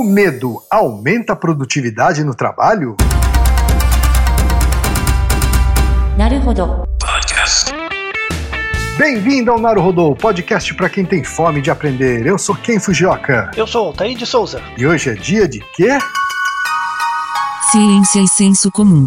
O medo aumenta a produtividade no trabalho? Naruhodo. Bem-vindo ao Naruhodô, podcast para quem tem fome de aprender. Eu sou Ken Fujioka. Eu sou Altair de Souza. E hoje é dia de quê? Ciência e senso comum.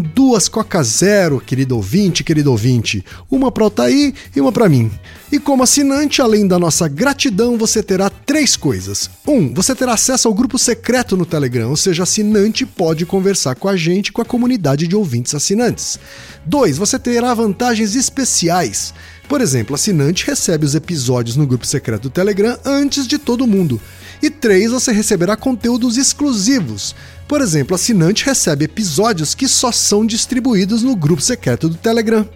duas Coca Zero, querido ouvinte, querido ouvinte. Uma para Altair e uma para mim. E como assinante, além da nossa gratidão, você terá três coisas. Um, você terá acesso ao grupo secreto no Telegram, ou seja, assinante pode conversar com a gente com a comunidade de ouvintes assinantes. Dois, você terá vantagens especiais. Por exemplo, assinante recebe os episódios no grupo secreto do Telegram antes de todo mundo. E três, você receberá conteúdos exclusivos. Por exemplo, assinante recebe episódios que só são distribuídos no grupo secreto do Telegram.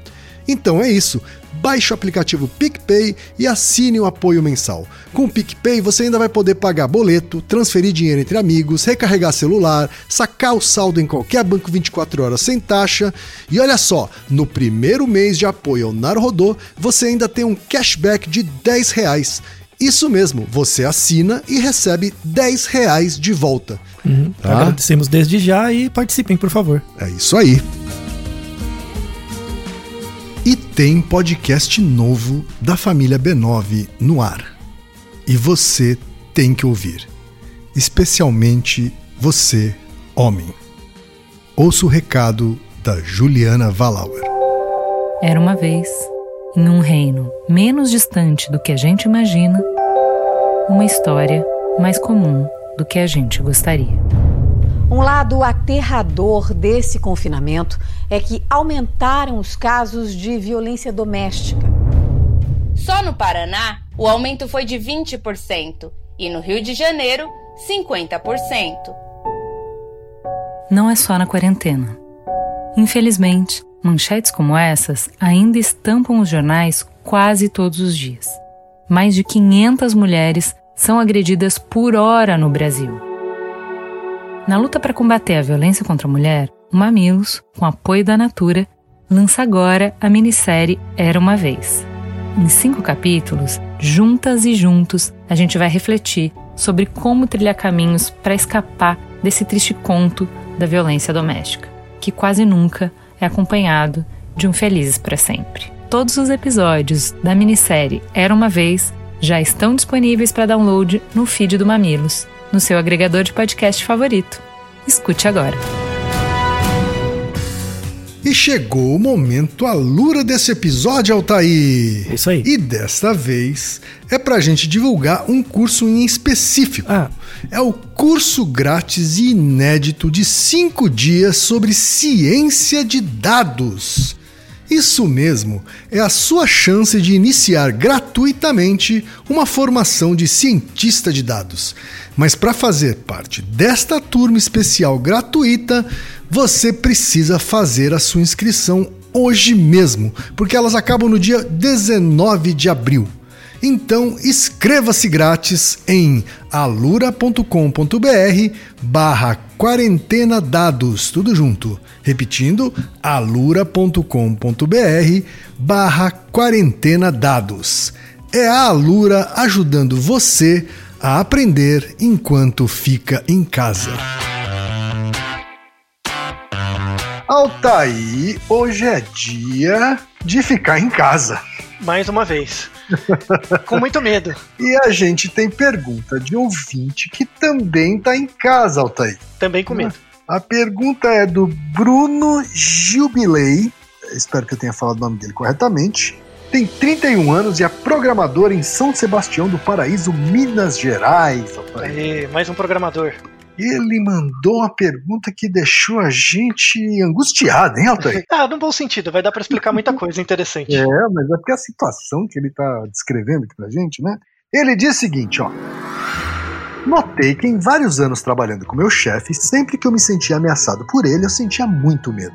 Então é isso. Baixe o aplicativo PicPay e assine o apoio mensal. Com o PicPay você ainda vai poder pagar boleto, transferir dinheiro entre amigos, recarregar celular, sacar o saldo em qualquer banco 24 horas sem taxa. E olha só, no primeiro mês de apoio ao Narodô, você ainda tem um cashback de 10 reais. Isso mesmo, você assina e recebe 10 reais de volta. Uhum. Tá? Agradecemos desde já e participem, por favor. É isso aí. E tem podcast novo da família B9 no ar. E você tem que ouvir. Especialmente você, homem. Ouça o recado da Juliana Valauer. Era uma vez, em um reino menos distante do que a gente imagina, uma história mais comum do que a gente gostaria. Um lado aterrador desse confinamento é que aumentaram os casos de violência doméstica. Só no Paraná, o aumento foi de 20% e no Rio de Janeiro, 50%. Não é só na quarentena. Infelizmente, manchetes como essas ainda estampam os jornais quase todos os dias. Mais de 500 mulheres são agredidas por hora no Brasil. Na luta para combater a violência contra a mulher, o Mamilos, com apoio da Natura, lança agora a minissérie Era uma Vez. Em cinco capítulos, juntas e juntos, a gente vai refletir sobre como trilhar caminhos para escapar desse triste conto da violência doméstica, que quase nunca é acompanhado de um felizes para sempre. Todos os episódios da minissérie Era uma Vez já estão disponíveis para download no feed do Mamilos, no seu agregador de podcast favorito. Escute agora. E chegou o momento alura desse episódio, Altair. Isso aí. E desta vez é pra gente divulgar um curso em específico. Ah. É o curso grátis e inédito de 5 dias sobre ciência de dados. Isso mesmo, é a sua chance de iniciar gratuitamente uma formação de cientista de dados. Mas para fazer parte desta turma especial gratuita, você precisa fazer a sua inscrição hoje mesmo, porque elas acabam no dia 19 de abril. Então inscreva-se grátis em alura.com.br barra quarentena dados, tudo junto. Repetindo, alura.com.br barra quarentena dados. É a Alura ajudando você a aprender enquanto fica em casa. Altaí, hoje é dia de ficar em casa. Mais uma vez. Com muito medo. E a gente tem pergunta de ouvinte que também tá em casa, Altair. Também com medo. A pergunta é do Bruno Gilbilei. Espero que eu tenha falado o nome dele corretamente. Tem 31 anos e é programador em São Sebastião do Paraíso, Minas Gerais. Altair. Aê, mais um programador. Ele mandou uma pergunta que deixou a gente angustiado, hein, Altair? Ah, no bom sentido, vai dar pra explicar muita coisa interessante. É, mas é porque a situação que ele tá descrevendo aqui pra gente, né? Ele diz o seguinte, ó. Notei que em vários anos trabalhando com meu chefe, sempre que eu me sentia ameaçado por ele, eu sentia muito medo.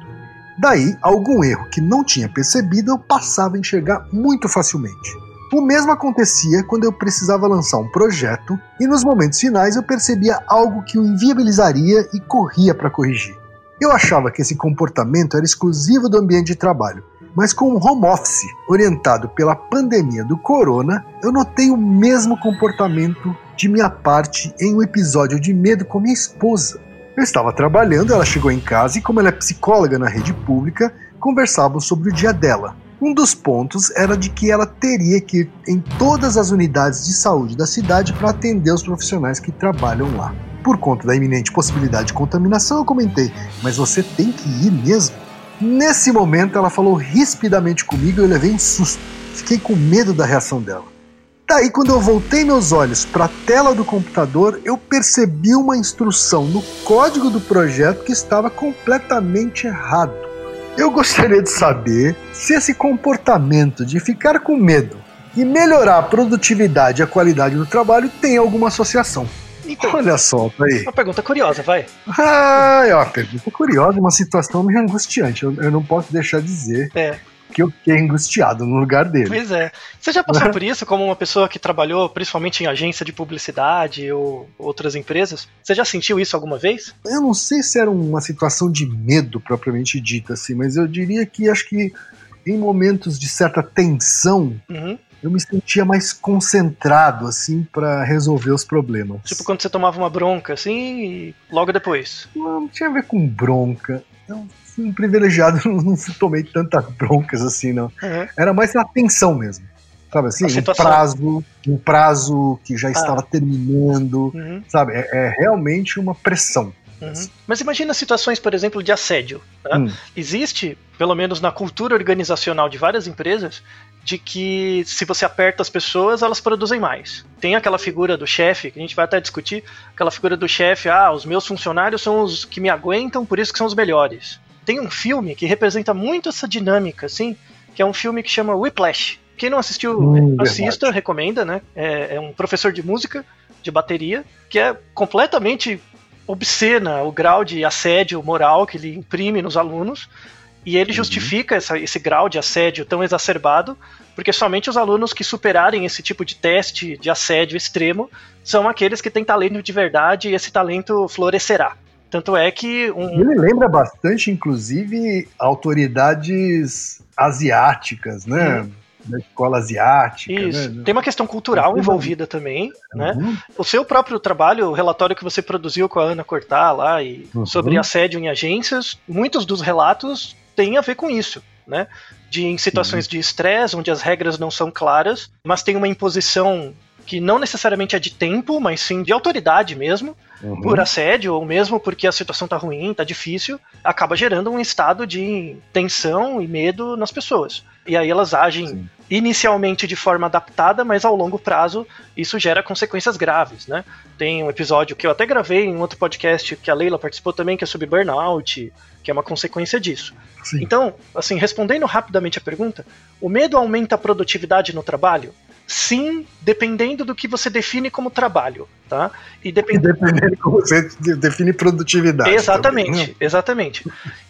Daí, algum erro que não tinha percebido eu passava a enxergar muito facilmente. O mesmo acontecia quando eu precisava lançar um projeto e nos momentos finais eu percebia algo que o inviabilizaria e corria para corrigir. Eu achava que esse comportamento era exclusivo do ambiente de trabalho, mas com o home office orientado pela pandemia do corona, eu notei o mesmo comportamento de minha parte em um episódio de medo com minha esposa. Eu estava trabalhando, ela chegou em casa e, como ela é psicóloga na rede pública, conversávamos sobre o dia dela. Um dos pontos era de que ela teria que ir em todas as unidades de saúde da cidade para atender os profissionais que trabalham lá. Por conta da iminente possibilidade de contaminação, eu comentei: Mas você tem que ir mesmo? Nesse momento, ela falou rispidamente comigo e eu levei um susto. Fiquei com medo da reação dela. Daí, quando eu voltei meus olhos para a tela do computador, eu percebi uma instrução no código do projeto que estava completamente errado. Eu gostaria de saber se esse comportamento de ficar com medo e melhorar a produtividade e a qualidade do trabalho tem alguma associação. Então, Olha só, tá aí. uma pergunta curiosa, vai. Ah, é uma pergunta curiosa, uma situação meio angustiante. Eu, eu não posso deixar de dizer É, que eu fiquei angustiado no lugar dele. pois é. Você já passou por isso como uma pessoa que trabalhou principalmente em agência de publicidade ou outras empresas? Você já sentiu isso alguma vez? Eu não sei se era uma situação de medo propriamente dita, assim, mas eu diria que acho que em momentos de certa tensão Uhum. eu me sentia mais concentrado, assim, para resolver os problemas. Tipo quando você tomava uma bronca, assim, e logo depois. Não, não tinha a ver com bronca. Eu um privilegiado, não, tomei tantas broncas assim, não. Uhum. Era mais a tensão mesmo. Sabe assim? Um prazo, um prazo que já estava terminando. Uhum. Sabe? É, é realmente uma pressão. Uhum. Mas imagina situações, por exemplo, de assédio. tá? Hum. Existe, pelo menos na cultura organizacional de várias empresas, de que se você aperta as pessoas, elas produzem mais. Tem aquela figura do chefe, que a gente vai até discutir, aquela figura do chefe, ah, os meus funcionários são os que me aguentam, por isso que são os melhores. Tem um filme que representa muito essa dinâmica, assim, que é um filme que chama Whiplash. Quem não assistiu, Hum, assista, recomenda, né? É, é um professor de música, de bateria, que é completamente obscena o grau de assédio moral que ele imprime nos alunos. E ele justifica essa- esse grau de assédio tão exacerbado, porque somente os alunos que superarem esse tipo de teste de assédio extremo são aqueles que têm talento de verdade e esse talento florescerá. Tanto é que um, Ele lembra bastante, inclusive, autoridades asiáticas, né? Da escola asiática. isso, né? tem uma questão cultural Uhum. envolvida também, né? Uhum. O seu próprio trabalho, o relatório que você produziu com a Ana Cortá lá e Uhum. sobre assédio em agências, muitos dos relatos têm a ver com isso, né? De em situações de estresse, onde as regras não são claras, mas tem uma imposição que não necessariamente é de tempo, mas sim de autoridade mesmo, Uhum. por assédio ou mesmo porque a situação tá ruim, tá difícil, acaba gerando um estado de tensão e medo nas pessoas. E aí elas agem Sim. inicialmente de forma adaptada, mas ao longo prazo isso gera consequências graves, né? Tem um episódio que eu até gravei em um outro podcast que a Leila participou também, que é sobre burnout, que é uma consequência disso. Sim. Então, assim, respondendo rapidamente a pergunta, o medo aumenta a produtividade no trabalho? Sim, dependendo do que você define como trabalho, tá? E E dependendo como você de- define produtividade. Exatamente, também, né? exatamente.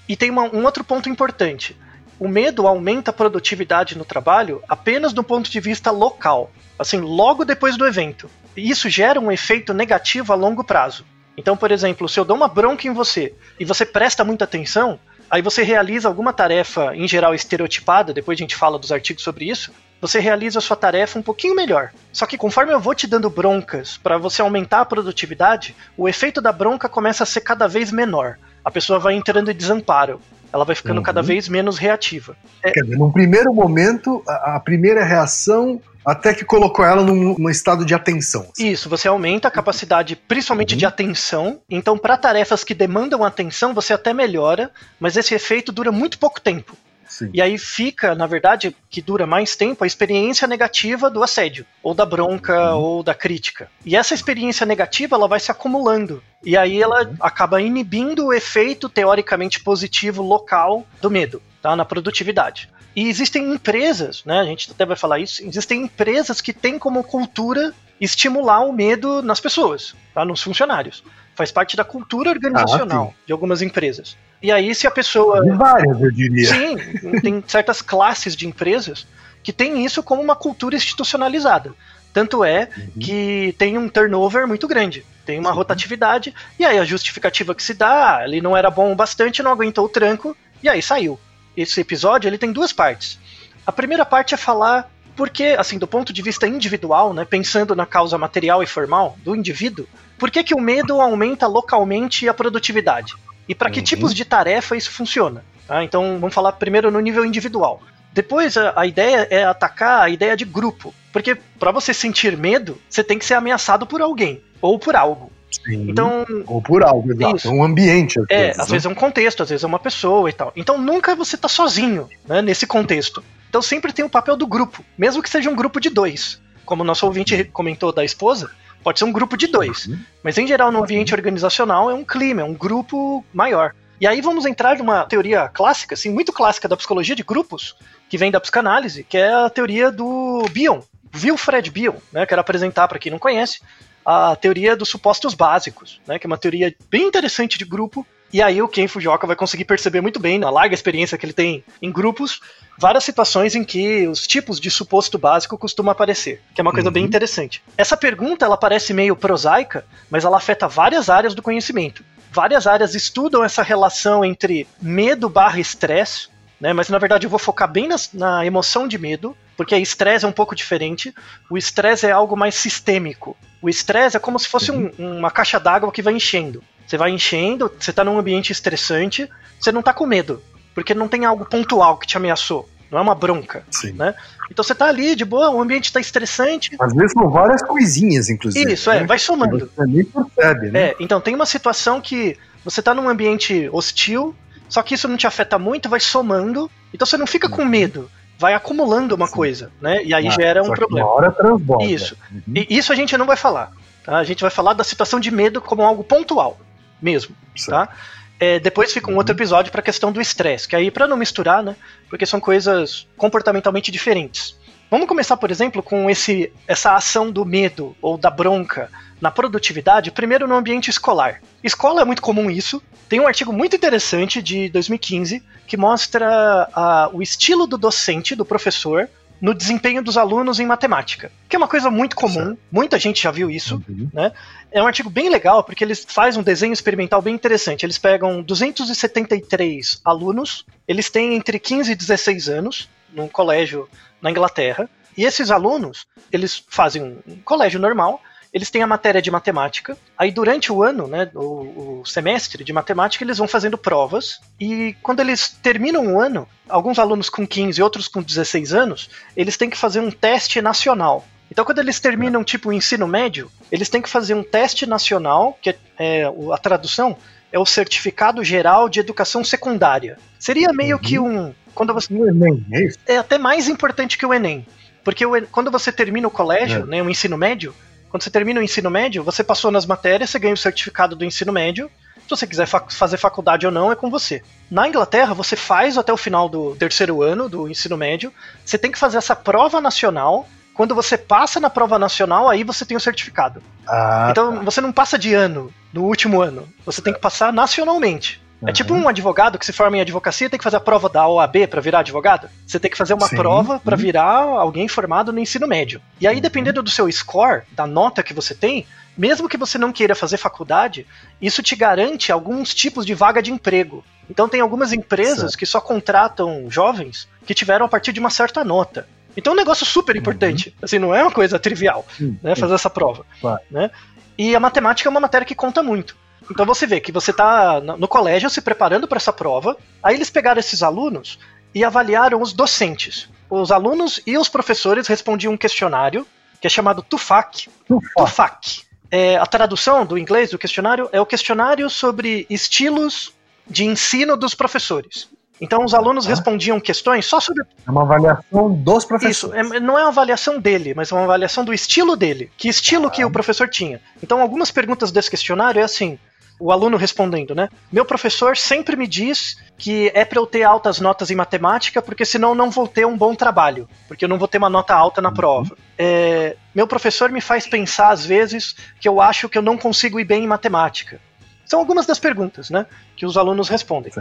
E tem uma- um outro ponto importante. O medo aumenta a produtividade no trabalho apenas do ponto de vista local, assim, logo depois do evento. E isso gera um efeito negativo a longo prazo. Então, por exemplo, se eu dou uma bronca em você e você presta muita atenção, aí você realiza alguma tarefa, em geral estereotipada, depois a gente fala dos artigos sobre isso, você realiza a sua tarefa um pouquinho melhor. Só que conforme eu vou te dando broncas para você aumentar a produtividade, o efeito da bronca começa a ser cada vez menor. A pessoa vai entrando em desamparo. Ela vai ficando Uhum. cada vez menos reativa. É, Quer dizer, num primeiro momento, a, a primeira reação até que colocou ela num, num estado de atenção. assim. Isso, você aumenta a capacidade, principalmente de atenção. Então, para tarefas que demandam atenção, você até melhora, mas esse efeito dura muito pouco tempo. Sim. E aí fica, na verdade, que dura mais tempo a experiência negativa do assédio, ou da bronca, ou da crítica. E essa experiência negativa ela vai se acumulando. E aí ela acaba inibindo o efeito teoricamente positivo local do medo, tá? Na produtividade. E existem empresas, né? A gente até vai falar isso. Existem empresas que têm como cultura estimular o medo nas pessoas, tá? nos funcionários. Faz parte da cultura organizacional Ah, de algumas empresas. E aí, se a pessoa. De várias, eu diria. Sim, tem certas classes de empresas que têm isso como uma cultura institucionalizada. Tanto é que tem um turnover muito grande, tem uma rotatividade, e aí a justificativa que se dá, ele não era bom o bastante, não aguentou o tranco, e aí saiu. Esse episódio ele tem duas partes. A primeira parte é falar porque, assim, do ponto de vista individual, né, pensando na causa material e formal do indivíduo, por que, que o medo aumenta localmente a produtividade? E para que tipos de tarefa isso funciona? tá? Então vamos falar primeiro no nível individual. Depois a, a ideia é atacar a ideia de grupo, porque para você sentir medo, você tem que ser ameaçado por alguém ou por algo. Sim. Então Ou por algo, exato. Isso. Um ambiente. Às é, vezes, às né? vezes é um contexto, às vezes é uma pessoa e tal. Então nunca você tá sozinho, né, nesse contexto. Então sempre tem o papel do grupo, mesmo que seja um grupo de dois. Como o nosso ouvinte comentou da esposa, pode ser um grupo de dois. Uhum. Mas em geral, no ambiente organizacional, é um clima, é um grupo maior. E aí vamos entrar numa teoria clássica, assim, muito clássica da psicologia de grupos, que vem da psicanálise, que é a teoria do Bion, Wilfred Bion, né, quero apresentar para quem não conhece, a teoria dos supostos básicos, né, que é uma teoria bem interessante de grupo. E aí o Ken Fujioka vai conseguir perceber muito bem, na larga experiência que ele tem em grupos, várias situações em que os tipos de suposto básico costumam aparecer, que é uma coisa bem interessante. Essa pergunta ela parece meio prosaica, mas ela afeta várias áreas do conhecimento. Várias áreas estudam essa relação entre medo barra estresse, né? Mas na verdade eu vou focar bem nas- na emoção de medo, porque estresse é um pouco diferente. O estresse é algo mais sistêmico. O estresse é como se fosse um- uma caixa d'água que vai enchendo. Você vai enchendo, você tá num ambiente estressante, você não tá com medo, porque não tem algo pontual que te ameaçou. Não é uma bronca, Sim. né? Então você tá ali de boa, o ambiente tá estressante. Às vezes são várias coisinhas, inclusive. Isso, é, né? vai somando. Você nem percebe, né? É, então tem uma situação que você tá num ambiente hostil, só que isso não te afeta muito, vai somando, então você não fica com medo, vai acumulando uma Sim. coisa, né? E aí Ah, gera um problema. Uma hora transborda. Isso. Uhum. E isso a gente não vai falar. tá? A gente vai falar da situação de medo como algo pontual, mesmo. Tá? É, depois fica um outro episódio para a questão do estresse, que aí, para não misturar, né? Porque são coisas comportamentalmente diferentes. Vamos começar, por exemplo, com esse, essa ação do medo ou da bronca na produtividade, primeiro no ambiente escolar. Escola é muito comum isso. Tem um artigo muito interessante de 2015 que mostra ah, o estilo do docente, do professor, no desempenho dos alunos em matemática, que é uma coisa muito comum, muita gente já viu isso. Uhum. É um artigo bem legal porque eles fazem um desenho experimental bem interessante. Eles pegam 273 alunos, eles têm entre 15 e 16 anos, num colégio na Inglaterra, e esses alunos, eles fazem um colégio normal, eles têm a matéria de matemática, aí durante o ano, né, o, o semestre de matemática, eles vão fazendo provas, e quando eles terminam o ano, alguns alunos com 15 e outros com 16 anos, eles têm que fazer um teste nacional. Então, quando eles terminam, tipo, o ensino médio, eles têm que fazer um teste nacional, que é, é, o- a tradução é o Certificado Geral de Educação Secundária. Seria meio que um. Quando você, No Enem, é isso? é até mais importante que o Enem. Porque o quando você termina o colégio, É. né, o ensino médio, quando você termina o ensino médio, você passou nas matérias, você ganha o certificado do ensino médio. Se você quiser fa- fazer faculdade ou não, é com você. Na Inglaterra, você faz até o final do terceiro ano do ensino médio. Você tem que fazer essa prova nacional. Quando você passa na prova nacional, aí você tem o certificado. Ah, Então você não passa de ano no último ano. Você tem que passar nacionalmente. É Uhum. tipo um advogado que se forma em advocacia tem que fazer a prova da OAB para virar advogado. Você tem que fazer uma Sim, prova para uhum. virar alguém formado no ensino médio. E aí, dependendo do seu score, da nota que você tem, mesmo que você não queira fazer faculdade, isso te garante alguns tipos de vaga de emprego. Então tem algumas empresas Certo. que só contratam jovens que tiveram a partir de uma certa nota. Então é um negócio super importante. Assim, não é uma coisa trivial, Sim, né, fazer essa prova. Claro. Né? E a matemática é uma matéria que conta muito. Então você vê que você está no colégio se preparando para essa prova, aí eles pegaram esses alunos e avaliaram os docentes. Os alunos e os professores respondiam um questionário que é chamado TUFAC. Tufa. TUFAC. É, a tradução do inglês do questionário é o questionário sobre estilos de ensino dos professores. Então os alunos Ah. respondiam questões só sobre É uma avaliação dos professores. isso, é- não é uma avaliação dele, mas é uma avaliação do estilo dele. Que estilo que o professor tinha. Então, algumas perguntas desse questionário é assim: o aluno respondendo, né? Meu professor sempre me diz que é para eu ter altas notas em matemática, porque senão eu não vou ter um bom trabalho, porque eu não vou ter uma nota alta na prova. É, meu professor me faz pensar, às vezes, que eu acho que eu não consigo ir bem em matemática. São algumas das perguntas, né? Que os alunos respondem.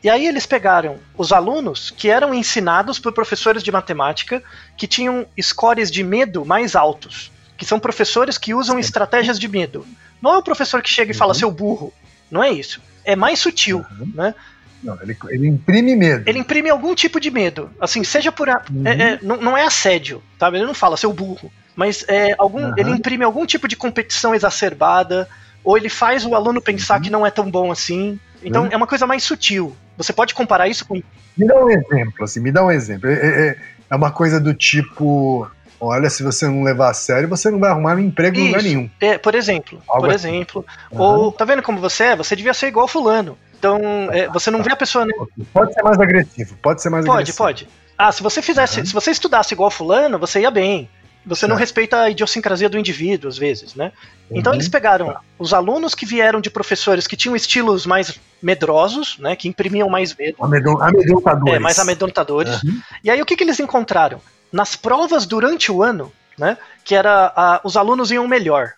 E aí eles pegaram os alunos que eram ensinados por professores de matemática que tinham scores de medo mais altos. Que são professores que usam estratégias de medo. Não é o professor que chega e fala seu burro. Não é isso. É mais sutil, né? Não, ele, ele imprime medo. Ele imprime algum tipo de medo. Assim, seja por. a- Uhum. é- é, não, não é assédio, tá? Ele não fala seu burro. Mas é algum, Uhum. ele imprime algum tipo de competição exacerbada, ou ele faz o aluno pensar que não é tão bom assim. Então Uhum. é uma coisa mais sutil. Você pode comparar isso com. Me dá um exemplo, assim, me dá um exemplo. É, é- é uma coisa do tipo: olha, se você não levar a sério, você não vai arrumar um emprego em lugar nenhum. É, por exemplo. Algo por assim. exemplo. Uhum. Ou, tá vendo como você é? Você devia ser igual fulano. Então, é, você não vê a pessoa. né? Pode ser mais agressivo, pode ser mais Pode, agressivo. pode. Ah, se você fizesse, Uhum. se você estudasse igual fulano, você ia bem. Você não Certo. respeita a idiosincrasia do indivíduo, às vezes, né? Então Uhum. eles pegaram os alunos que vieram de professores que tinham estilos mais medrosos, né? Que imprimiam mais medo, Amedron- Amedrontadores. é, mais amedrontadores. Uhum. E aí o que, que eles encontraram? Nas provas durante o ano, né? Que era a- os alunos iam melhor.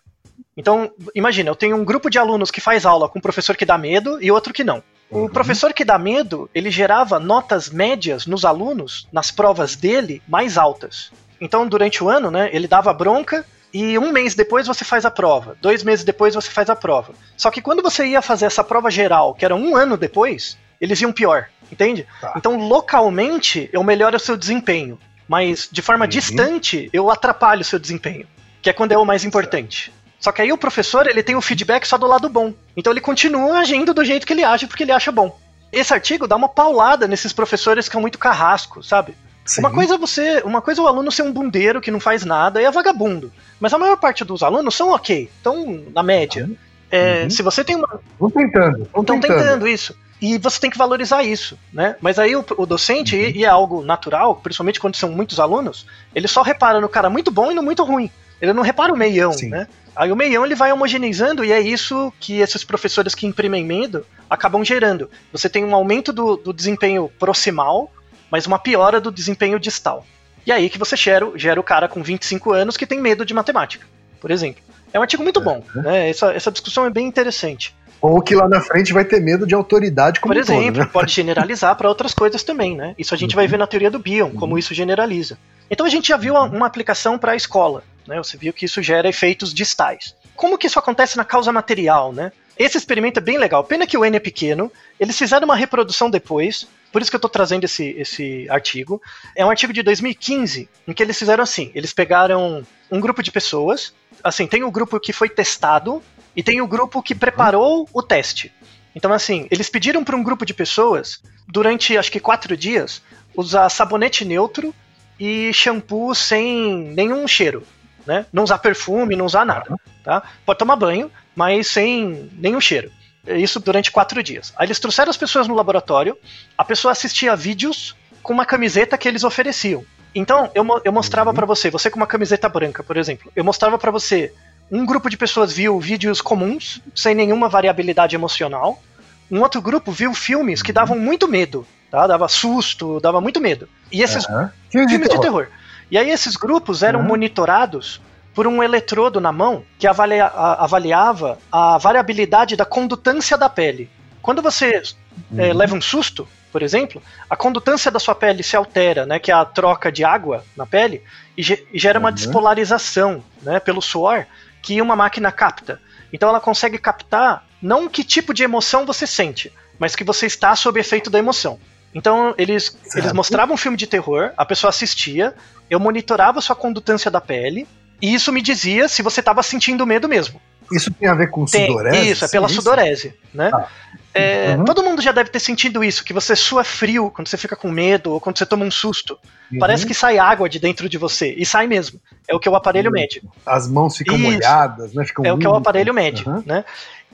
Então, imagina, eu tenho um grupo de alunos que faz aula com um professor que dá medo e outro que não. O Uhum. professor que dá medo, ele gerava notas médias nos alunos, nas provas dele, mais altas. Então, durante o ano, né, ele dava bronca e um mês depois você faz a prova, dois meses depois você faz a prova. Só que quando você ia fazer essa prova geral, que era um ano depois, eles iam pior, entende? Tá. Então, localmente, eu melhoro o seu desempenho, mas de forma Uhum. distante, eu atrapalho o seu desempenho, que é quando é o mais importante. Só que aí o professor, ele tem o feedback só do lado bom. Então ele continua agindo do jeito que ele age, porque ele acha bom. Esse artigo dá uma paulada nesses professores que são muito carrascos, sabe? Sim. Uma coisa é você, uma coisa é o aluno ser um bundeiro que não faz nada e é vagabundo. Mas a maior parte dos alunos são ok, estão na média. É, Uhum. Se você tem uma Vão tentando, Estão tentando. tentando isso. E você tem que valorizar isso, né? Mas aí o, o docente, Uhum. e, e é algo natural, principalmente quando são muitos alunos, ele só repara no cara muito bom e no muito ruim. Ele não repara o meião, Sim. né? Aí o meião ele vai homogeneizando e é isso que esses professores que imprimem medo acabam gerando. Você tem um aumento do, do desempenho proximal, mas uma piora do desempenho distal. E aí que você gera, o- gera o cara com 25 anos que tem medo de matemática, por exemplo. É um artigo muito bom, né? Essa, essa discussão é bem interessante. Ou que lá na frente vai ter medo de autoridade como Por um todo, exemplo, né? pode generalizar para outras coisas também, né? Isso a gente vai ver na teoria do Bion, como isso generaliza. Então a gente já viu uma, uma aplicação para a escola, né? Você viu que isso gera efeitos distais. Como que isso acontece na causa material, né? Esse experimento é bem legal. Pena que o N é pequeno. Eles fizeram uma reprodução depois, por isso que eu estou trazendo esse, esse artigo. É um artigo de 2015, em que eles fizeram assim: eles pegaram um grupo de pessoas, assim, tem o grupo que foi testado e tem o grupo que preparou o teste. Então, assim, eles pediram para um grupo de pessoas, durante acho que quatro dias, usar sabonete neutro e shampoo sem nenhum cheiro. Né? Não usar perfume, não usar nada. Tá? Pode tomar banho, mas sem nenhum cheiro. Isso durante quatro dias. Aí eles trouxeram as pessoas no laboratório, a pessoa assistia vídeos com uma camiseta que eles ofereciam. Então, eu, eu mostrava pra você, você com uma camiseta branca, por exemplo, eu mostrava pra você, um grupo de pessoas viu vídeos comuns, sem nenhuma variabilidade emocional, um outro grupo viu filmes que davam muito medo, tá? Dava susto, dava muito medo. E esses Aham. Filme filmes de terror. E aí esses grupos eram Uhum. monitorados por um eletrodo na mão que avalia- avaliava a variabilidade da condutância da pele. Quando você eh, leva um susto, por exemplo, a condutância da sua pele se altera, né, que é a troca de água na pele, e, ge- e gera uma Uhum. despolarização né, pelo suor que uma máquina capta. Então ela consegue captar não que tipo de emoção você sente, mas que você está sob efeito da emoção. Então eles, eles mostravam um filme de terror, a pessoa assistia, eu monitorava sua condutância da pele, e isso me dizia se você estava sentindo medo mesmo. Isso tem a ver com Tem, sudorese? isso, é pela Sim, sudorese, né? Ah. É, Uhum. Todo mundo já deve ter sentido isso, que você sua frio quando você fica com medo ou quando você toma um susto. Uhum. Parece que sai água de dentro de você, e sai mesmo. É o que o aparelho Uhum. mede. As mãos ficam Isso. molhadas, né? Ficam É o que o úmidas. aparelho mede, Aham. né?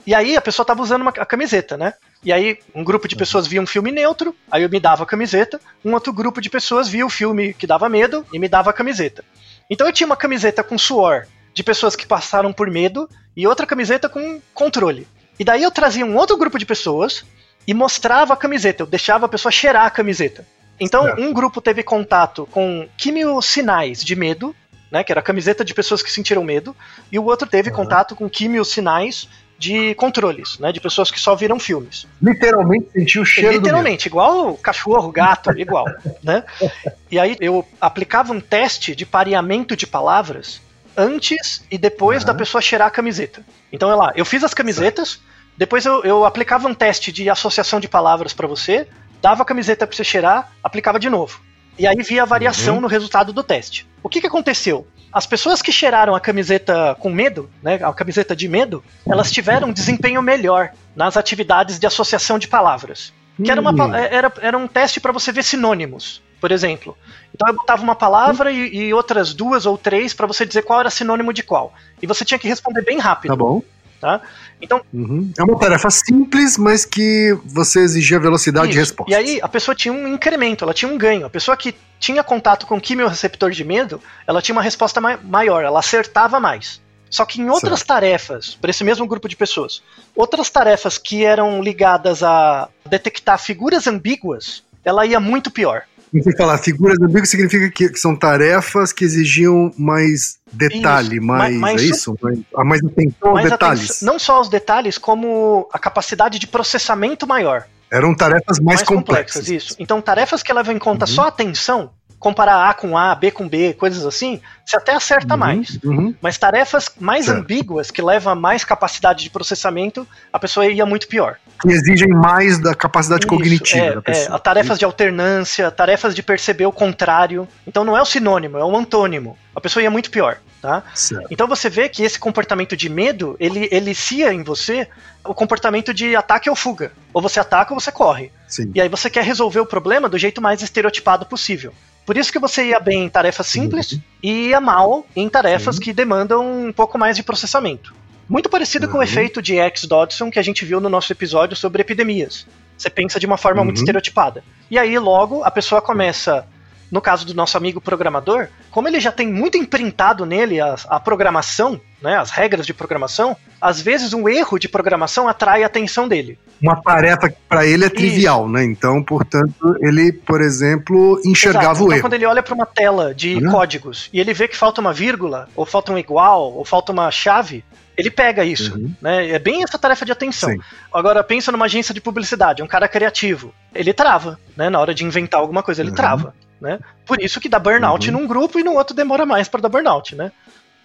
E aí a pessoa tava usando uma, a camiseta, né? E aí um grupo de pessoas via um filme neutro, aí eu me dava a camiseta, um outro grupo de pessoas via o filme que dava medo e me dava a camiseta. Então eu tinha uma camiseta com suor de pessoas que passaram por medo e outra camiseta com controle. E daí eu trazia um outro grupo de pessoas e mostrava a camiseta, eu deixava a pessoa cheirar a camiseta. Então, Certo. um grupo teve contato com quimiosinais de medo, né, que era a camiseta de pessoas que sentiram medo, e o outro teve Uhum. contato com quimiosinais de controles, né, de pessoas que só viram filmes. Literalmente sentiu o cheiro Literalmente, igual cachorro, gato, igual, né? E aí eu aplicava um teste de pareamento de palavras antes e depois Aham. da pessoa cheirar a camiseta. Então, é lá, eu fiz as camisetas, depois eu, eu aplicava um teste de associação de palavras pra você, dava a camiseta pra você cheirar, aplicava de novo. E aí via a variação Uhum. no resultado do teste. O que, que aconteceu? As pessoas que cheiraram a camiseta com medo, né, a camiseta de medo, elas tiveram um desempenho melhor nas atividades de associação de palavras. Que era, uma, Hum. pa- era, era um teste para você ver sinônimos, por exemplo. Então eu botava uma palavra e, e outras duas ou três para você dizer qual era sinônimo de qual. E você tinha que responder bem rápido. Tá bom. Tá? Então, Uhum. É uma tarefa simples, mas que você exigia velocidade de Isso. resposta. E aí a pessoa tinha um incremento, ela tinha um ganho. A pessoa que tinha contato com quimioreceptor de medo, ela tinha uma resposta mai- maior, ela acertava mais. Só que em outras tarefas, para esse mesmo grupo de pessoas, outras tarefas que eram ligadas a detectar figuras ambíguas, ela ia muito pior. Você falar figuras ambíguas, significa que, que são tarefas que exigiam mais detalhe, Isso, mais, ma- mais é isso? Mais, a mais atenção aos detalhes. atenção- não só aos detalhes, como a capacidade de processamento maior. Eram tarefas mais, complexas. Isso. Então, tarefas que levam em conta Uhum. só a atenção, comparar A com A, B com B, coisas assim, você até acerta Uhum, mais. uhum. Mas tarefas mais Certo. ambíguas, que levam a mais capacidade de processamento, a pessoa ia muito pior. Que exigem mais da capacidade Isso, cognitiva é, da pessoa. É, a tarefas de alternância, tarefas de perceber o contrário. Então não é o sinônimo, é o antônimo. A pessoa ia muito pior, tá? Então você vê que esse comportamento de medo, ele elicia em você o comportamento de ataque ou fuga. Ou você ataca ou você corre. Sim. E aí você quer resolver o problema do jeito mais estereotipado possível. Por isso que você ia bem em tarefas simples e ia mal em tarefas Uhum. que demandam um pouco mais de processamento. Muito parecido com o Uhum. efeito de X. Dodson que a gente viu no nosso episódio sobre epidemias. Você pensa de uma forma muito Uhum. estereotipada. E aí logo a pessoa começa, no caso do nosso amigo programador, como ele já tem muito imprintado nele a, a programação, né, as regras de programação, às vezes um erro de programação atrai a atenção dele. Uma tarefa que para ele é trivial, né? Então, portanto, ele, por exemplo, enxergava Exato. o então, erro. quando ele olha para uma tela de Uhum. códigos e ele vê que falta uma vírgula, ou falta um igual, ou falta uma chave, ele pega isso. Uhum. Né? É bem essa tarefa de atenção. Sim. Agora, pensa numa agência de publicidade, um cara criativo. Ele trava, né? Na hora de inventar alguma coisa, ele Uhum. trava. Né? Por isso que dá burnout Uhum. num grupo e no outro demora mais para dar burnout, né?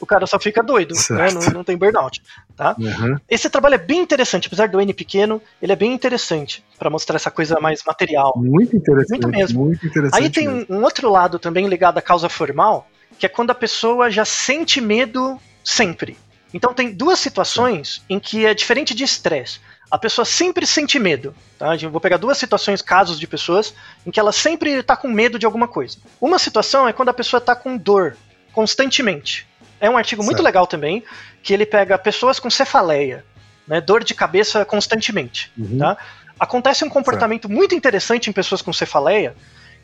O cara só fica doido, né? Não, não tem burnout. Tá? Uhum. Esse trabalho é bem interessante, apesar do N pequeno, ele é bem interessante para mostrar essa coisa mais material. Muito interessante. Muito mesmo. Muito interessante. Aí tem mesmo. um, um outro lado também ligado à causa formal, que é quando a pessoa já sente medo sempre. Então tem duas situações em que é diferente de estresse. A pessoa sempre sente medo. Tá? Eu vou pegar duas situações, casos de pessoas, em que ela sempre está com medo de alguma coisa. Uma situação é quando a pessoa está com dor constantemente. É um artigo muito Certo. legal também, que ele pega pessoas com cefaleia, né, dor de cabeça constantemente. Uhum. Tá? Acontece um comportamento muito interessante em pessoas com cefaleia,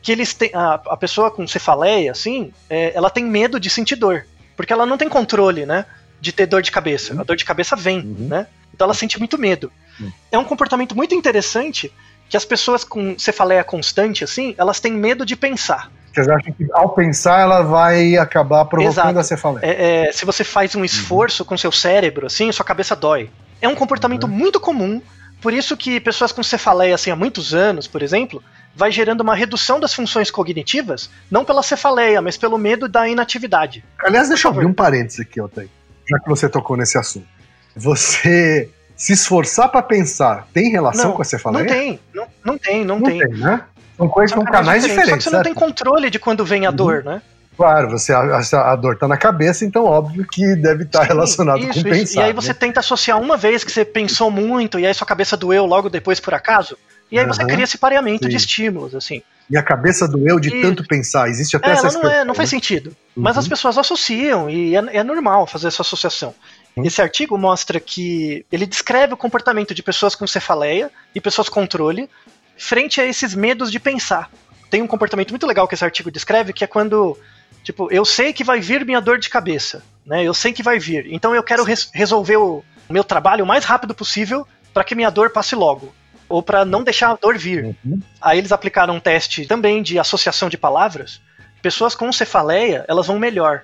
que eles têm, a, a pessoa com cefaleia, assim, é, ela tem medo de sentir dor, porque ela não tem controle, né, de ter dor de cabeça. A dor de cabeça vem, Uhum. né? Então ela sente muito medo. Uhum. É um comportamento muito interessante que as pessoas com cefaleia constante, assim, elas têm medo de pensar. Vocês acham que ao pensar ela vai acabar provocando Exato. a cefaleia? É, é, se você faz um esforço com seu cérebro, assim, sua cabeça dói. É um comportamento muito comum, por isso que pessoas com cefaleia, assim, há muitos anos, por exemplo, vai gerando uma redução das funções cognitivas, não pela cefaleia, mas pelo medo da inatividade. Aliás, deixa eu abrir um parênteses aqui, Otávio, já que você tocou nesse assunto. Você se esforçar para pensar tem relação Não, com a cefaleia? Não tem, não, não tem, não, Não tem. tem, né? São coisas São com canais Só diferentes, que você não certo? tem controle de quando vem a Uhum. dor, né? Claro, você, a, a- dor tá na cabeça, então óbvio que deve estar Sim, relacionado isso, com isso. pensar. E aí você né? tenta associar uma vez que você pensou muito e aí sua cabeça doeu logo depois por acaso. E aí você Aham, cria esse pareamento de sim. estímulos, assim. E a cabeça doeu de Isso. tanto pensar. Existe até É, essa ela não, é, não faz né? sentido. Mas Uhum. as pessoas associam e é, é normal fazer essa associação. Uhum. Esse artigo mostra que ele descreve o comportamento de pessoas com cefaleia e pessoas com controle frente a esses medos de pensar. Tem um comportamento muito legal que esse artigo descreve, que é quando, tipo, eu sei que vai vir minha dor de cabeça, né? Eu sei que vai vir, então eu quero res- resolver o, meu trabalho o mais rápido possível para que minha dor passe logo. Ou para não deixar a dor vir. Uhum. Aí eles aplicaram um teste também de associação de palavras. Pessoas com cefaleia, elas vão melhor.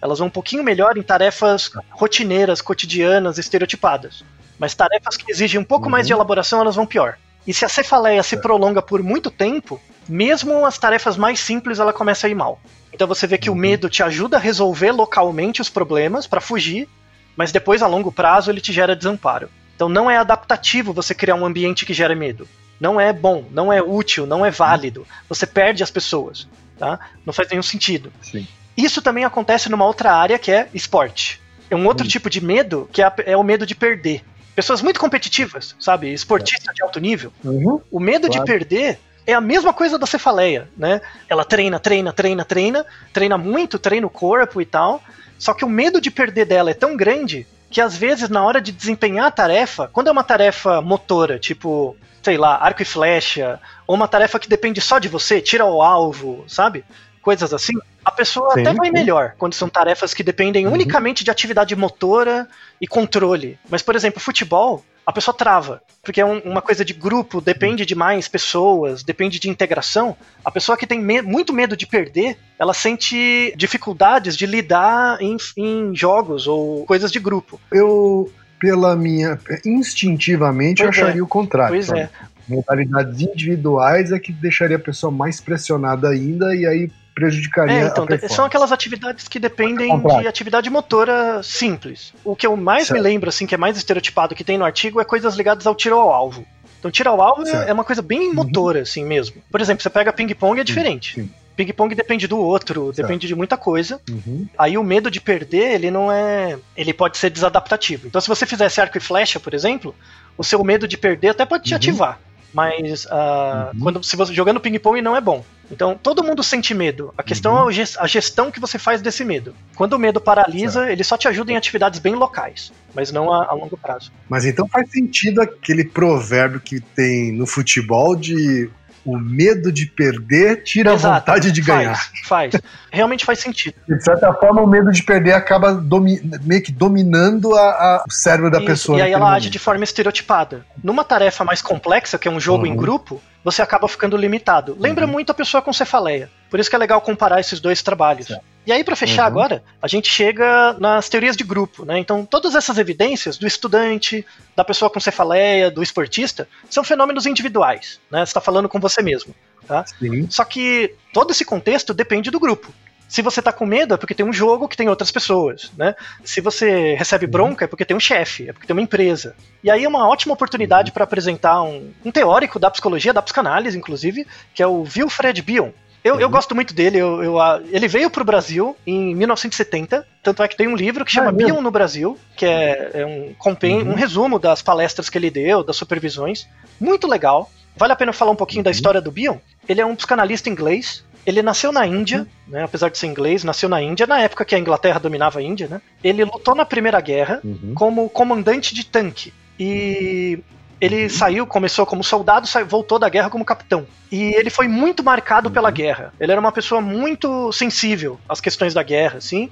Elas vão um pouquinho melhor em tarefas rotineiras, cotidianas, estereotipadas. Mas tarefas que exigem um pouco mais de elaboração, elas vão pior. E se a cefaleia se prolonga por muito tempo, mesmo as tarefas mais simples ela começa a ir mal. Então você vê que o medo te ajuda a resolver localmente os problemas para fugir, mas depois a longo prazo ele te gera desamparo. Então não é adaptativo você criar um ambiente que gera medo. Não é bom, não é útil, não é válido. Você perde as pessoas, tá? Não faz nenhum sentido. Sim. Isso também acontece numa outra área que é esporte. É um outro tipo de medo que é, é o medo de perder. Pessoas muito competitivas, sabe? Esportistas de alto nível. Uhum. O medo de Claro. perder é a mesma coisa da cefaleia, né? Ela treina, treina, treina, treina, treina muito, treina o corpo e tal. Só que o medo de perder dela é tão grande que às vezes na hora de desempenhar a tarefa, quando é uma tarefa motora, tipo, sei lá, arco e flecha, ou uma tarefa que depende só de você, tira o alvo, sabe? Coisas assim. A pessoa Sim, até vai sim. melhor quando são tarefas que dependem unicamente de atividade motora e controle. Mas, por exemplo, futebol, a pessoa trava. Porque é um- uma coisa de grupo, depende de mais pessoas, depende de integração. A pessoa que tem me- muito medo de perder, ela sente dificuldades de lidar em, em jogos ou coisas de grupo. Eu, pela minha. Instintivamente, eu Pois é. acharia o contrário. Pois é. Modalidades individuais é que deixaria a pessoa mais pressionada ainda e aí prejudicaria É, então, são aquelas atividades que dependem de atividade motora simples. O que eu mais Certo. me lembro, assim, que é mais estereotipado que tem no artigo é coisas ligadas ao tiro ao alvo. Então, tiro ao alvo é- Certo. Uhum. é uma coisa bem motora, assim mesmo. Por exemplo, você pega ping-pong é diferente. sim. Ping-pong depende do outro, depende de muita coisa. Uhum. Aí o medo de perder, ele não é. Ele pode ser desadaptativo. Então, se você fizesse arco e flecha, por exemplo, o seu medo de perder até pode te Uhum. ativar. Mas ah, quando se você jogando ping-pong não é bom. Então, todo mundo sente medo. A questão Uhum. é a gestão que você faz desse medo. Quando o medo paralisa, ele só te ajuda em atividades bem locais, mas não a, a longo prazo. Mas então faz sentido aquele provérbio que tem no futebol de o medo de perder tira Exato. a vontade de Faz, ganhar. Faz. Realmente faz sentido. De certa forma, o medo de perder acaba domi- meio que dominando a- a- o cérebro da Isso, pessoa. E aí ela age momento. de forma estereotipada. Numa tarefa mais complexa, que é um jogo em Uhum. grupo, você acaba ficando limitado. Lembra muito a pessoa com cefaleia. Por isso que é legal comparar esses dois trabalhos. E aí, para fechar Uhum. agora, a gente chega nas teorias de grupo, né? Então, todas essas evidências do estudante, da pessoa com cefaleia, do esportista, são fenômenos individuais, né? Você está falando com você mesmo, tá? Sim. Só que todo esse contexto depende do grupo. Se você tá com medo, é porque tem um jogo que tem outras pessoas, né? Se você recebe bronca, é porque tem um chefe, é porque tem uma empresa. E aí é uma ótima oportunidade para apresentar um, um teórico da psicologia, da psicanálise, inclusive, que é o Wilfred Bion. Eu, eu gosto muito dele, eu, eu, ah, ele veio pro Brasil em 1970, tanto é que tem um livro que chama Ah, é mesmo? Bion no Brasil, que é, é um, compên- um resumo das palestras que ele deu, das supervisões, muito legal. Vale a pena falar um pouquinho da história do Bion? Ele é um psicanalista inglês. Ele nasceu na Índia, né, apesar de ser inglês, nasceu na Índia, na época que a Inglaterra dominava a Índia. Né? Ele lutou na Primeira Guerra Uhum. como comandante de tanque. E ele saiu, começou como soldado, saiu, voltou da guerra como capitão. E ele foi muito marcado pela guerra. Ele era uma pessoa muito sensível às questões da guerra, assim.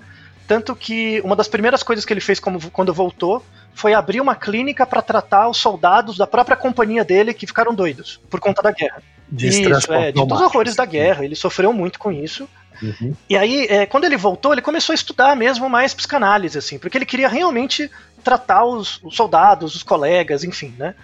Tanto que uma das primeiras coisas que ele fez como, quando voltou foi abrir uma clínica para tratar os soldados da própria companhia dele que ficaram doidos por conta da guerra. De isso, é, de todos os horrores da guerra. Ele sofreu muito com isso. Uhum. E aí, é, quando ele voltou, ele começou a estudar mesmo mais psicanálise, assim, porque ele queria realmente tratar os, os soldados, os colegas, enfim, né?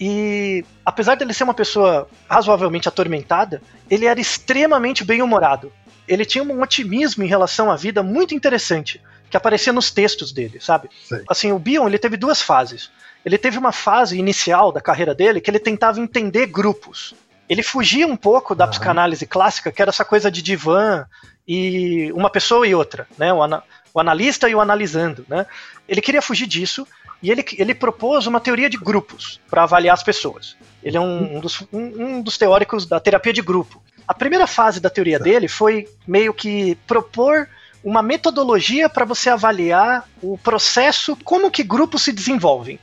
E apesar dele ser uma pessoa razoavelmente atormentada, ele era extremamente bem-humorado. Ele tinha um otimismo em relação à vida muito interessante, que aparecia nos textos dele, sabe? Sei. Assim, o Bion, ele teve duas fases. Ele teve uma fase inicial da carreira dele que ele tentava entender grupos. Ele fugia um pouco da psicanálise clássica, que era essa coisa de divã e uma pessoa e outra, né? O, ana- o analista e o analisando, né? Ele queria fugir disso e ele, ele propôs uma teoria de grupos para avaliar as pessoas. Ele é um, um dos, um- um dos teóricos da terapia de grupo. A primeira fase da teoria dele foi meio que propor uma metodologia para você avaliar o processo, como que grupos se desenvolvem.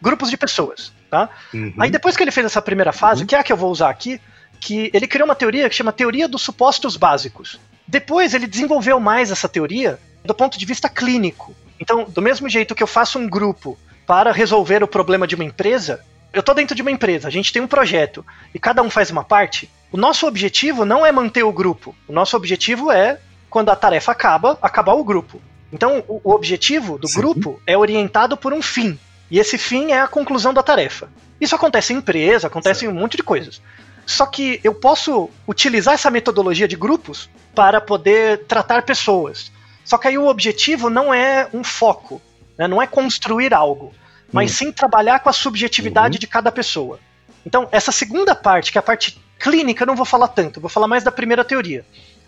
Grupos de pessoas, tá? Uhum. Aí depois que ele fez essa primeira fase, que é a que eu vou usar aqui, que ele criou uma teoria que chama teoria dos supostos básicos. Depois ele desenvolveu mais essa teoria do ponto de vista clínico. Então, do mesmo jeito que eu faço um grupo para resolver o problema de uma empresa, eu tô dentro de uma empresa, a gente tem um projeto e cada um faz uma parte. O nosso objetivo não é manter o grupo. O nosso objetivo é, quando a tarefa acaba, acabar o grupo. Então, o, o objetivo do Sim. grupo é orientado por um fim. E esse fim é a conclusão da tarefa. Isso acontece em empresa, acontece em um monte de coisas. Só que eu posso utilizar essa metodologia de grupos para poder tratar pessoas. Só que aí o objetivo não é um foco, né? não é construir algo, mas sim trabalhar com a subjetividade de cada pessoa. Então, essa segunda parte, que é a parte clínica, eu não vou falar tanto, vou falar mais da primeira teoria.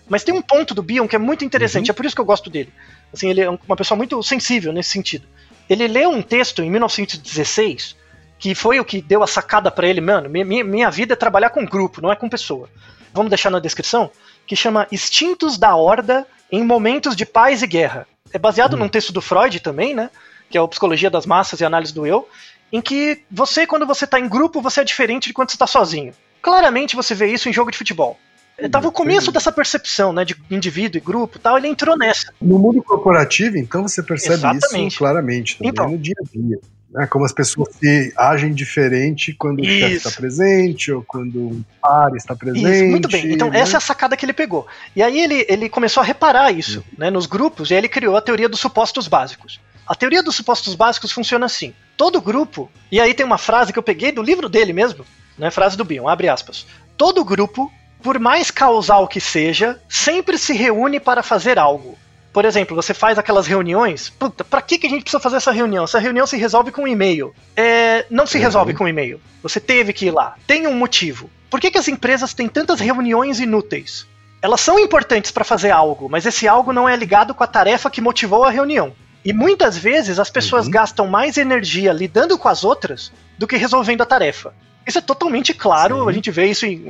Mas tem um ponto do Bion que é muito interessante, é por isso que eu gosto dele. Assim, ele é uma pessoa muito sensível nesse sentido. Ele leu um texto em 1916 que foi o que deu a sacada para ele, mano, minha, minha- minha vida é trabalhar com grupo, não é com pessoa. Vamos deixar na descrição, que chama Instintos da Horda em Momentos de Paz e Guerra. É baseado num texto do Freud também, né? Que é o Psicologia das Massas e Análise do Eu, em que você, quando você tá em grupo, você é diferente de quando você tá sozinho. Claramente você vê isso em jogo de futebol. Tava o começo dessa percepção, né, de indivíduo e grupo e tal, ele entrou nessa. No mundo corporativo, então, você percebe Exatamente. isso claramente também Então. no dia a dia. Né? Como as pessoas se agem diferente quando o chefe Isso. está presente ou quando um par está presente. Isso, muito bem. Então, né? essa é a sacada que ele pegou. E aí ele, ele começou a reparar isso né, nos grupos, e aí ele criou a teoria dos supostos básicos. A teoria dos supostos básicos funciona assim: todo grupo, e aí tem uma frase que eu peguei do livro dele mesmo, né, frase do Bion, abre aspas. Todo grupo, por mais causal que seja, sempre se reúne para fazer algo. Por exemplo, você faz aquelas reuniões. Puta, pra que, que a gente precisa fazer essa reunião? Essa reunião se resolve com um e-mail. É, não se Uhum. resolve com um e-mail. Você teve que ir lá. Tem um motivo. Por que, que as empresas têm tantas reuniões inúteis? Elas são importantes para fazer algo, mas esse algo não é ligado com a tarefa que motivou a reunião. E muitas vezes as pessoas Uhum. gastam mais energia lidando com as outras do que resolvendo a tarefa. Isso é totalmente claro, Sim. a gente vê isso em,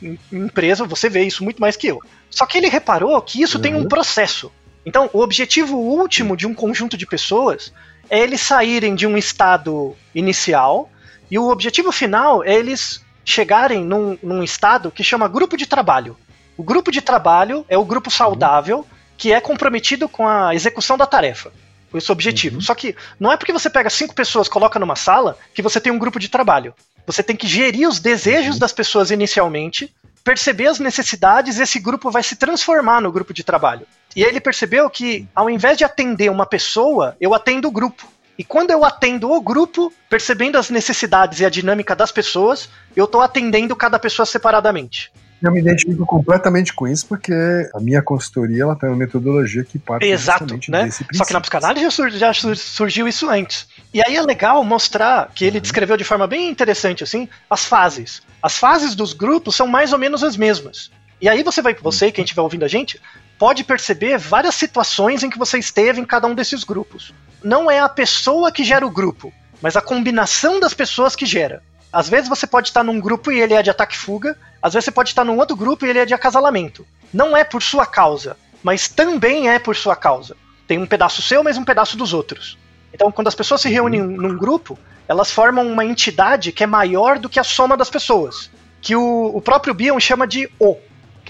em- em empresa, você vê isso muito mais que eu. Só que ele reparou que isso tem um Uhum. processo. Então, o objetivo último de um conjunto de pessoas é eles saírem de um estado inicial e o objetivo final é eles chegarem num, num estado que chama grupo de trabalho. O grupo de trabalho é o grupo saudável que é comprometido com a execução da tarefa. Esse é o objetivo. Só que não é porque você pega cinco pessoas, coloca numa sala, que você tem um grupo de trabalho. Você tem que gerir os desejos das pessoas inicialmente, perceber as necessidades, e esse grupo vai se transformar no grupo de trabalho. E aí ele percebeu que, ao invés de atender uma pessoa, eu atendo o grupo. E quando eu atendo o grupo, percebendo as necessidades e a dinâmica das pessoas, eu estou atendendo cada pessoa separadamente. Eu me identifico completamente com isso, porque a minha consultoria ela tem uma metodologia que parte Exato, né? Só que na psicanálise já, já sur- surgiu isso antes. E aí é legal mostrar que ele descreveu de forma bem interessante assim as fases. As fases dos grupos são mais ou menos as mesmas. E aí você vai, você quem estiver ouvindo a gente, pode perceber várias situações em que você esteve em cada um desses grupos. Não é a pessoa que gera o grupo, mas a combinação das pessoas que gera. Às vezes você pode estar num grupo e ele é de ataque e fuga, às vezes você pode estar num outro grupo e ele é de acasalamento. Não é por sua causa, mas também é por sua causa. Tem um pedaço seu, mas um pedaço dos outros. Então, quando as pessoas se reúnem num grupo, elas formam uma entidade que é maior do que a soma das pessoas. Que o, o próprio Bion chama de O.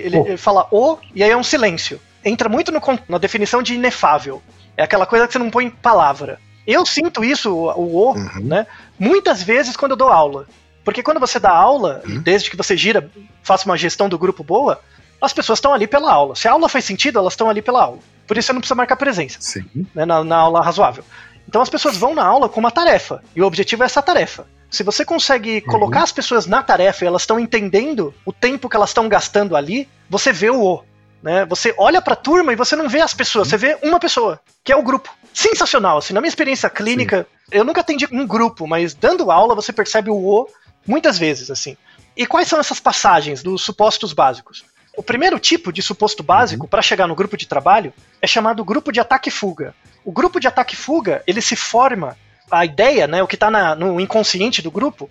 Ele, O. ele fala O e aí é um silêncio. Entra muito no na definição de inefável. É aquela coisa que você não põe em palavra. Eu sinto isso, o, o Uhum. né? Muitas vezes quando eu dou aula. Porque quando você dá aula, desde que você gira, faça uma gestão do grupo boa, as pessoas estão ali pela aula. Se a aula faz sentido, elas estão ali pela aula. Por isso você não precisa marcar presença Sim. né, na, na aula razoável. Então as pessoas vão na aula com uma tarefa, e o objetivo é essa tarefa. Se você consegue colocar as pessoas na tarefa e elas estão entendendo o tempo que elas estão gastando ali, você vê o O. Né? Você olha pra turma e você não vê as pessoas, você vê uma pessoa, que é o grupo. Sensacional, assim, na minha experiência clínica, eu nunca atendi um grupo, mas dando aula você percebe o O muitas vezes, assim. E quais são essas passagens dos supostos básicos? O primeiro tipo de suposto básico para chegar no grupo de trabalho é chamado grupo de ataque e fuga. O grupo de ataque e fuga, ele se forma, a ideia, né, o que está no inconsciente do grupo,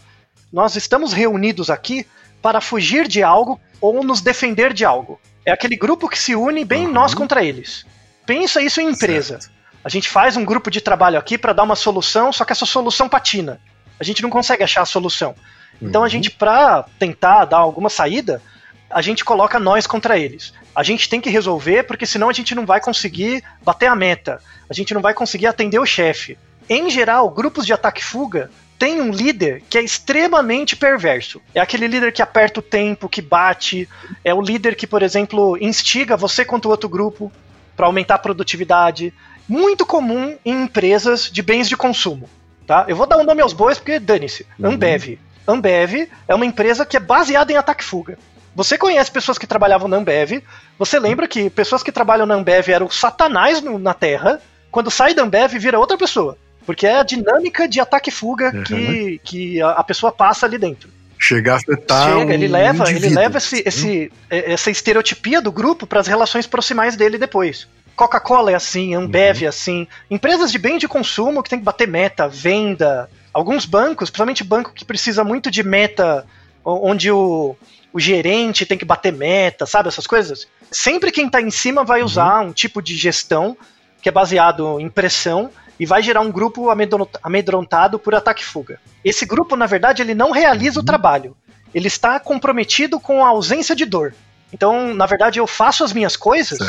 nós estamos reunidos aqui para fugir de algo ou nos defender de algo. É aquele grupo que se une bem Uhum. nós contra eles. Pensa isso em empresa. Certo. A gente faz um grupo de trabalho aqui para dar uma solução, só que essa solução patina. A gente não consegue achar a solução. Então a Uhum. gente, para tentar dar alguma saída, a gente coloca nós contra eles. A gente tem que resolver, porque senão a gente não vai conseguir bater a meta. A gente não vai conseguir atender o chefe. Em geral, grupos de ataque-fuga têm um líder que é extremamente perverso. É aquele líder que aperta o tempo, que bate, é o líder que, por exemplo, instiga você contra o outro grupo para aumentar a produtividade. Muito comum em empresas de bens de consumo. Tá? Eu vou dar um nome aos bois porque dane-se. Ambev. Ambev é uma empresa que é baseada em ataque-fuga. Você conhece pessoas que trabalhavam na Ambev, você lembra que pessoas que trabalham na Ambev eram satanás no- na Terra, quando sai da Ambev vira outra pessoa. Porque é a dinâmica de ataque e fuga Uhum. que, que a, a pessoa passa ali dentro. Chegar a afetar Chega, ele um leva, ele leva esse, né? esse, é- essa estereotipia do grupo para as relações proximais dele depois. Coca-Cola é assim, Ambev Uhum. é assim. Empresas de bem de consumo que tem que bater meta, venda. Alguns bancos, principalmente banco que precisa muito de meta, onde o, o gerente tem que bater meta, sabe? Essas coisas. Sempre quem está em cima vai usar um tipo de gestão que é baseado em pressão e vai gerar um grupo amedron- amedrontado por ataque e fuga. Esse grupo, na verdade, ele não realiza o trabalho. Ele está comprometido com a ausência de dor. Então, na verdade, eu faço as minhas coisas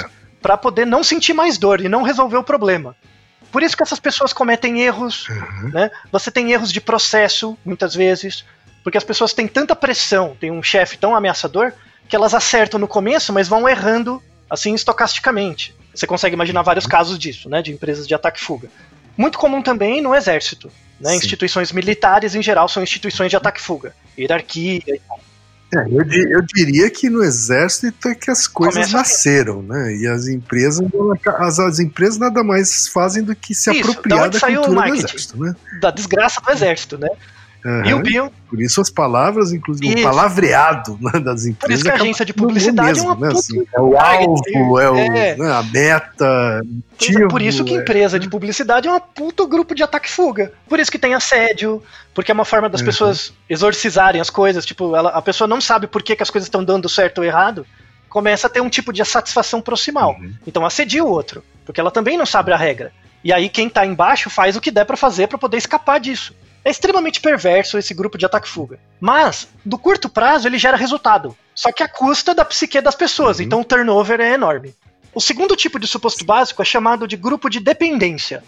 para poder não sentir mais dor e não resolver o problema. Por isso que essas pessoas cometem erros, né? Você tem erros de processo, muitas vezes, porque as pessoas têm tanta pressão, tem um chefe tão ameaçador, que elas acertam no começo, mas vão errando, assim, estocasticamente. Você consegue imaginar vários casos disso, né? De empresas de ataque e fuga. Muito comum também no exército. Né? Instituições militares, em geral, são instituições de ataque e fuga. Hierarquia e tal. É, eu, eu diria que no exército é que as coisas Começa nasceram, né? E as empresas, as, as empresas nada mais fazem do que se Isso, apropriar da da cultura do exército, né? Da desgraça do exército, né? E Aham. o Bill, Por isso as palavras, inclusive, o Isso. palavreado né, das empresas. Por isso que a agência de o publicidade é mesmo, uma né, puta assim, É o alvo, é, o, é. né, a meta. motivo, por isso que é. empresa de publicidade é uma puta grupo de ataque e fuga. Por isso que tem assédio, porque é uma forma das Uhum. pessoas exorcizarem as coisas. Tipo, ela- a pessoa não sabe por que, que as coisas estão dando certo ou errado, começa a ter um tipo de satisfação proximal. Uhum. Então assedia o outro, porque ela também não sabe a regra. E aí quem tá embaixo faz o que der pra fazer pra poder escapar disso. É extremamente perverso esse grupo de ataque e fuga. Mas, do curto prazo, ele gera resultado. Só que à custa da psique das pessoas, Uhum. então o turnover é enorme. O segundo tipo de suposto básico é chamado de grupo de dependência.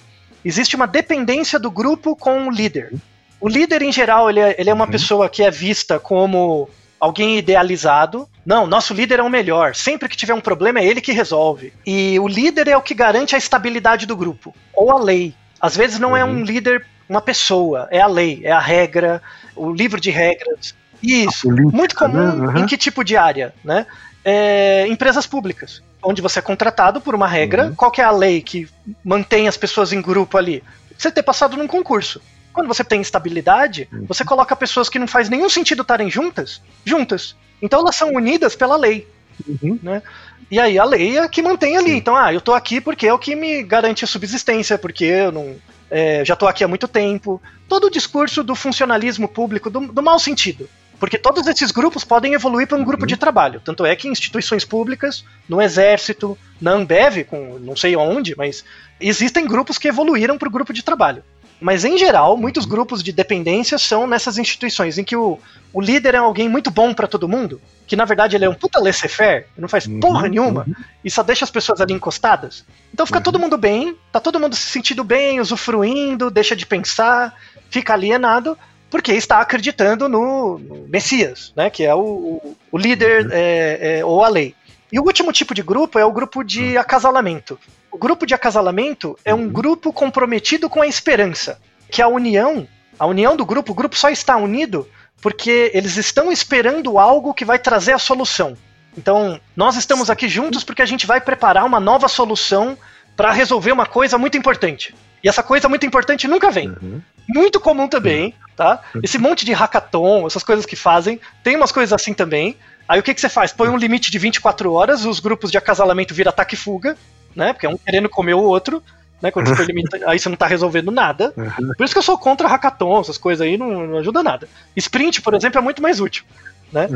Existe uma dependência do grupo com o líder. O líder, em geral, ele é, ele é uma Uhum. pessoa que é vista como alguém idealizado. Não, nosso líder é o melhor. Sempre que tiver um problema, é ele que resolve. E o líder é o que garante a estabilidade do grupo. Ou a lei. Às vezes não é Uhum. um líder, uma pessoa. É a lei, é a regra, o livro de regras. Isso. política, Muito comum né? Uhum. em que tipo de área, né? É, empresas públicas, onde você é contratado por uma regra. Uhum. Qual que é a lei que mantém as pessoas em grupo ali? Você ter passado num concurso. Quando você tem estabilidade, Uhum. você coloca pessoas que não faz nenhum sentido estarem juntas, juntas. Então elas são unidas pela lei. Uhum. Né? E aí a lei é que mantém ali. Então, ah, eu tô aqui porque é o que me garante a subsistência, porque eu não. É, já tô aqui há muito tempo. Todo o discurso do funcionalismo público, do, do mau sentido. Porque todos esses grupos podem evoluir para um grupo Uhum. de trabalho. Tanto é que em instituições públicas, no Exército, na Ambev, com não sei onde, mas existem grupos que evoluíram para o grupo de trabalho. Mas em geral, muitos grupos de dependência são nessas instituições em que o, o líder é alguém muito bom para todo mundo, que na verdade ele é um puta laissez-faire, não faz Uhum, porra nenhuma, uhum. e só deixa as pessoas ali encostadas. Então fica Uhum. todo mundo bem, tá todo mundo se sentindo bem, usufruindo, deixa de pensar, fica alienado, porque está acreditando no, no Messias, né? Que é o, o, líder é, é, ou a lei. E o último tipo de grupo é o grupo de acasalamento. O grupo de acasalamento é um grupo comprometido com a esperança, que a união, a união do grupo, o grupo só está unido porque eles estão esperando algo que vai trazer a solução. Então, nós estamos aqui juntos porque a gente vai preparar uma nova solução para resolver uma coisa muito importante. E essa coisa muito importante nunca vem. Uhum. Muito comum também, tá? Esse monte de hackathon, essas coisas que fazem, tem umas coisas assim também. Aí o que, que você faz? Põe um limite de 24 horas, os grupos de acasalamento viram ataque e fuga, né? Porque é um querendo comer o outro, né? Quando você põe limite, aí você não tá resolvendo nada. Por isso que eu sou contra hackathon, essas coisas aí não, não ajuda nada. Sprint, por exemplo, é muito mais útil, né?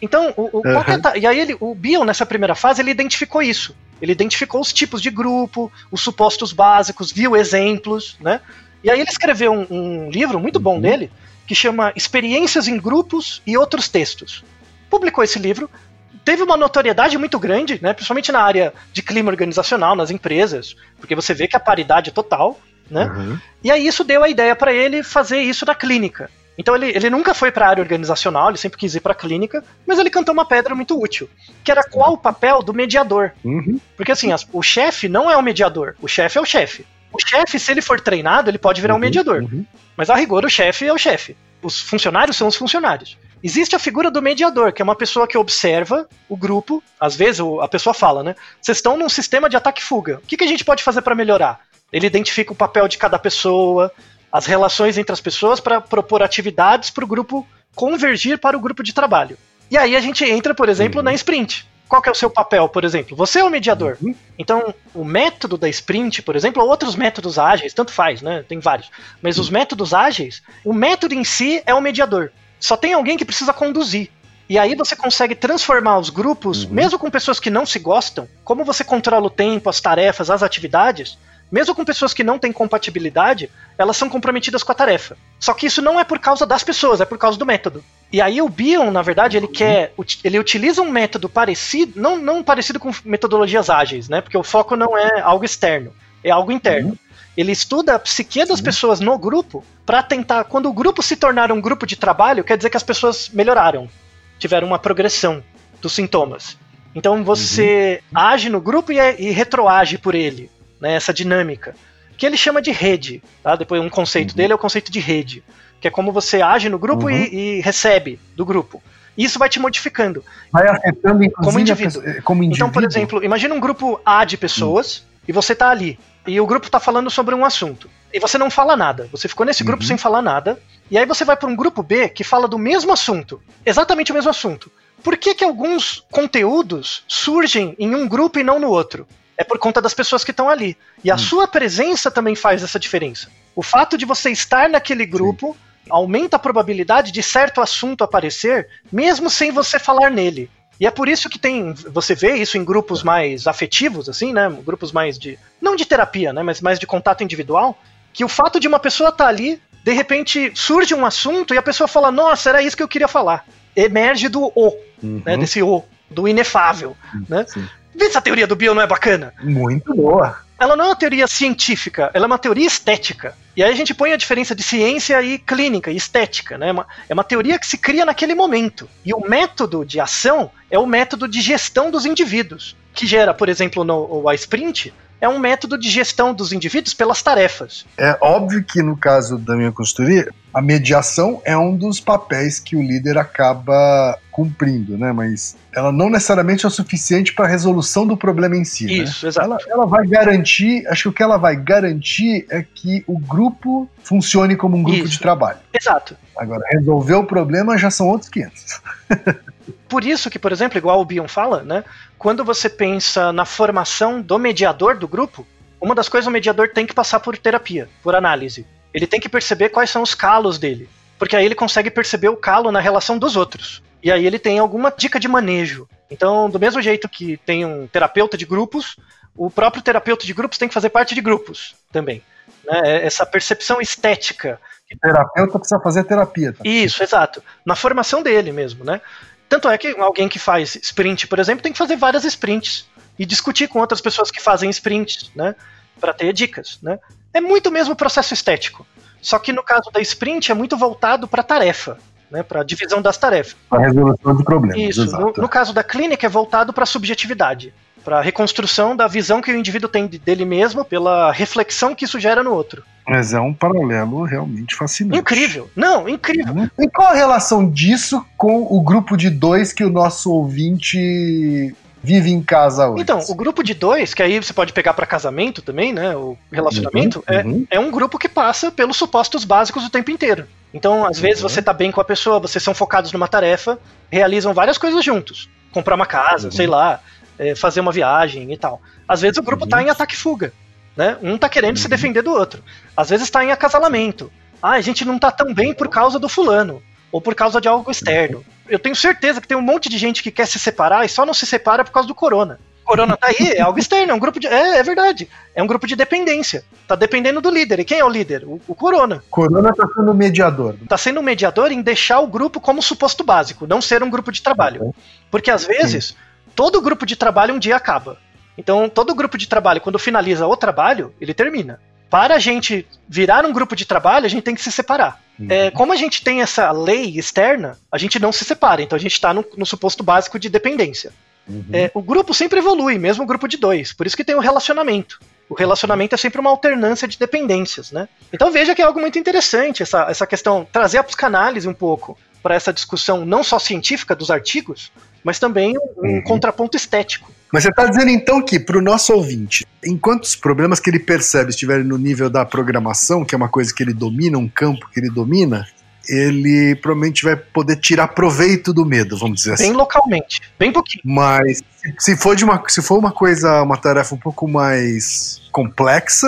Então, o, o- que é e aí ele, o Bill, nessa primeira fase, ele identificou isso. Ele identificou os tipos de grupo, os supostos básicos, viu exemplos, né? E aí ele escreveu um, um livro muito bom dele, que chama Experiências em Grupos e Outros Textos. Publicou esse livro, teve uma notoriedade muito grande, né, principalmente na área de clima organizacional, nas empresas, porque você vê que a paridade é total. né? Uhum. E aí isso deu a ideia para ele fazer isso na clínica. Então ele, ele nunca foi para a área organizacional, ele sempre quis ir para a clínica, mas ele cantou uma pedra muito útil, que era qual o papel do mediador. Uhum. Porque assim, as- o chefe não é o mediador, o chefe é o chefe. O chefe, se ele for treinado, ele pode virar um mediador. Uhum. Mas a rigor, o chefe é o chefe. Os funcionários são os funcionários. Existe a figura do mediador, que é uma pessoa que observa o grupo. Às vezes a pessoa fala, né? Vocês estão num sistema de ataque e fuga. O que, que a gente pode fazer para melhorar? Ele identifica o papel de cada pessoa, as relações entre as pessoas para propor atividades para o grupo convergir para o grupo de trabalho. E aí a gente entra, por exemplo, na sprint. Qual é o seu papel, por exemplo? Você é o mediador. Uhum. Então, o método da sprint, por exemplo, ou outros métodos ágeis, tanto faz, né? Tem vários. Mas os métodos ágeis, o método em si é o mediador. Só tem alguém que precisa conduzir. E aí você consegue transformar os grupos, mesmo com pessoas que não se gostam, como você controla o tempo, as tarefas, as atividades, mesmo com pessoas que não têm compatibilidade, elas são comprometidas com a tarefa. Só que isso não é por causa das pessoas, é por causa do método. E aí o Bion, na verdade, ele quer. uti- Ele utiliza um método parecido, não, não parecido com metodologias ágeis, né? Porque o foco não é algo externo, é algo interno. Ele estuda a psique das pessoas no grupo para tentar. Quando o grupo se tornar um grupo de trabalho, quer dizer que as pessoas melhoraram, tiveram uma progressão dos sintomas. Então você age no grupo e, é- e retroage por ele, né, essa dinâmica. Que ele chama de rede. Tá? Depois um conceito dele é o conceito de rede. Que é como você age no grupo e, e recebe do grupo. Isso vai te modificando. Vai afetando, inclusive, Como indivíduo. pessoa- como indivíduo. Então, por exemplo, imagina um grupo A de pessoas e você tá ali. E o grupo tá falando sobre um assunto. E você não fala nada. Você ficou nesse grupo sem falar nada. E aí você vai para um grupo B que fala do mesmo assunto. Exatamente o mesmo assunto. Por que, que alguns conteúdos surgem em um grupo e não no outro? É por conta das pessoas que estão ali. E a sua presença também faz essa diferença. O fato de você estar naquele grupo aumenta a probabilidade de certo assunto aparecer, mesmo sem você falar nele. E é por isso que tem. Você vê isso em grupos mais afetivos, assim, né? Grupos mais de. Não de terapia, né? Mas mais de contato individual. Que o fato de uma pessoa estar ali, de repente surge um assunto e a pessoa fala: Nossa, era isso que eu queria falar. Emerge do O, Uhum. né? Desse O, do inefável, né? Sim. Vê se a teoria do Bill não é bacana Muito boa. ela não é uma teoria científica, ela é uma teoria estética. E aí a gente põe a diferença de ciência e clínica e estética, né? É uma, é uma teoria que se cria naquele momento. E o método de ação é o método de gestão dos indivíduos, que gera, por exemplo, no o sprint, é um método de gestão dos indivíduos pelas tarefas. É óbvio que no caso da minha consultoria, a mediação é um dos papéis que o líder acaba cumprindo, né? Mas ela não necessariamente é o suficiente para a resolução do problema em si. né? Isso, exato. Ela, ela vai garantir, acho que o que ela vai garantir é que o grupo funcione como um grupo Isso. de trabalho. Exato. Agora, resolver o problema já são outros 500. Por isso que, por exemplo, igual o Bion fala, né? Quando você pensa na formação do mediador do grupo, uma das coisas o mediador tem que passar por terapia, por análise. Ele tem que perceber quais são os calos dele, porque aí ele consegue perceber o calo na relação dos outros. E aí ele tem alguma dica de manejo. Então, do mesmo jeito que tem um terapeuta de grupos, o próprio terapeuta de grupos tem que fazer parte de grupos também. Né? Essa percepção estética O terapeuta precisa fazer terapia. Tá? isso, exato. Na formação dele mesmo, né? Tanto é que alguém que faz sprint, por exemplo, tem que fazer várias sprints e discutir com outras pessoas que fazem sprints, né? Para ter dicas, né? É muito mesmo processo estético. Só que no caso da sprint é muito voltado para tarefa, né? Para divisão das tarefas. Para resolução de problemas. Isso. No, no caso da clínica é voltado para subjetividade, para reconstrução da visão que o indivíduo tem de- dele mesmo pela reflexão que isso gera no outro. Mas é um paralelo realmente fascinante. Incrível. Não, incrível. E qual a relação disso com o grupo de dois que o nosso ouvinte vive em casa hoje? Então, o grupo de dois, que aí você pode pegar para casamento também, né? O relacionamento, é, uhum. é um grupo que passa pelos supostos básicos o tempo inteiro. Então, às vezes Uhum. você tá bem com a pessoa, vocês são focados numa tarefa, realizam várias coisas juntos. Comprar uma casa, Uhum. sei lá, é, fazer uma viagem e tal. Às vezes o grupo Uhum. tá em ataque e fuga. Né? Um tá querendo se Uhum. defender do outro. Às vezes tá em acasalamento. Ah, a gente não tá tão bem por causa do fulano. Ou por causa de algo externo. Eu tenho certeza que tem um monte de gente que quer se separar e só não se separa por causa do corona. Corona tá aí, é algo externo, é um grupo de. É, é verdade. É um grupo de dependência. Tá dependendo do líder. E quem é o líder? O, o Corona. Corona está sendo mediador. Tá sendo um mediador em deixar o grupo como suposto básico, não ser um grupo de trabalho. Porque às vezes, todo grupo de trabalho um dia acaba. Então, todo grupo de trabalho, quando finaliza o trabalho, ele termina. para a gente virar um grupo de trabalho, a gente tem que se separar. É, como a gente tem essa lei externa, a gente não se separa, então a gente está no, no suposto básico de dependência. É, o grupo sempre evolui, mesmo o grupo de dois, por isso que tem o relacionamento. O relacionamento é sempre uma alternância de dependências, né? Então veja que é algo muito interessante essa, essa questão, trazer a psicanálise um pouco para essa discussão não só científica dos artigos, mas também um Uhum. contraponto estético. Mas você está dizendo então que, para o nosso ouvinte, enquanto os problemas que ele percebe estiverem no nível da programação, que é uma coisa que ele domina, um campo que ele domina, ele provavelmente vai poder tirar proveito do medo, vamos dizer assim. Bem localmente, bem pouquinho. Mas se- for, de uma, se for uma coisa, uma tarefa um pouco mais complexa,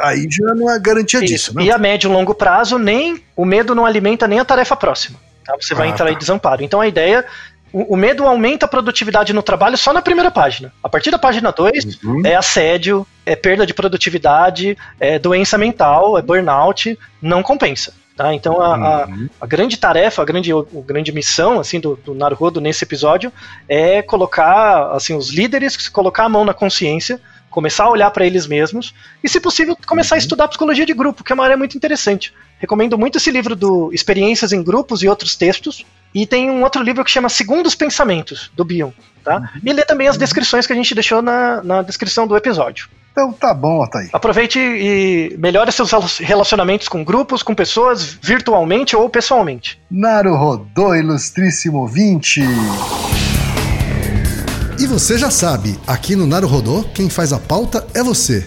aí já não é garantia disso, né? E a médio e longo prazo, nem o medo não alimenta nem a tarefa próxima. tá? Você vai Ah, entrar tá. em desamparo. Então a ideia. O, o medo aumenta a produtividade no trabalho só na primeira página. A partir da página 2, Uhum. é assédio, é perda de produtividade, é doença mental, é burnout, não compensa. Tá? Então a, a- Uhum. a grande tarefa, a grande, a grande missão assim do, do Naruhodo nesse episódio é colocar assim os líderes, colocar a mão na consciência, começar a olhar para eles mesmos e, se possível, começar a estudar psicologia de grupo, que é uma área muito interessante. Recomendo muito esse livro do Experiências em Grupos e outros textos. E tem um outro livro que chama Segundos Pensamentos, do Bion. Tá? E lê também as descrições que a gente deixou na, na descrição do episódio. Então tá bom, Ataí. Aproveite e melhore seus relacionamentos com grupos, com pessoas, virtualmente ou pessoalmente. Naruhodô, ilustríssimo 20. E você já sabe, aqui no Naruhodô, quem faz a pauta é você.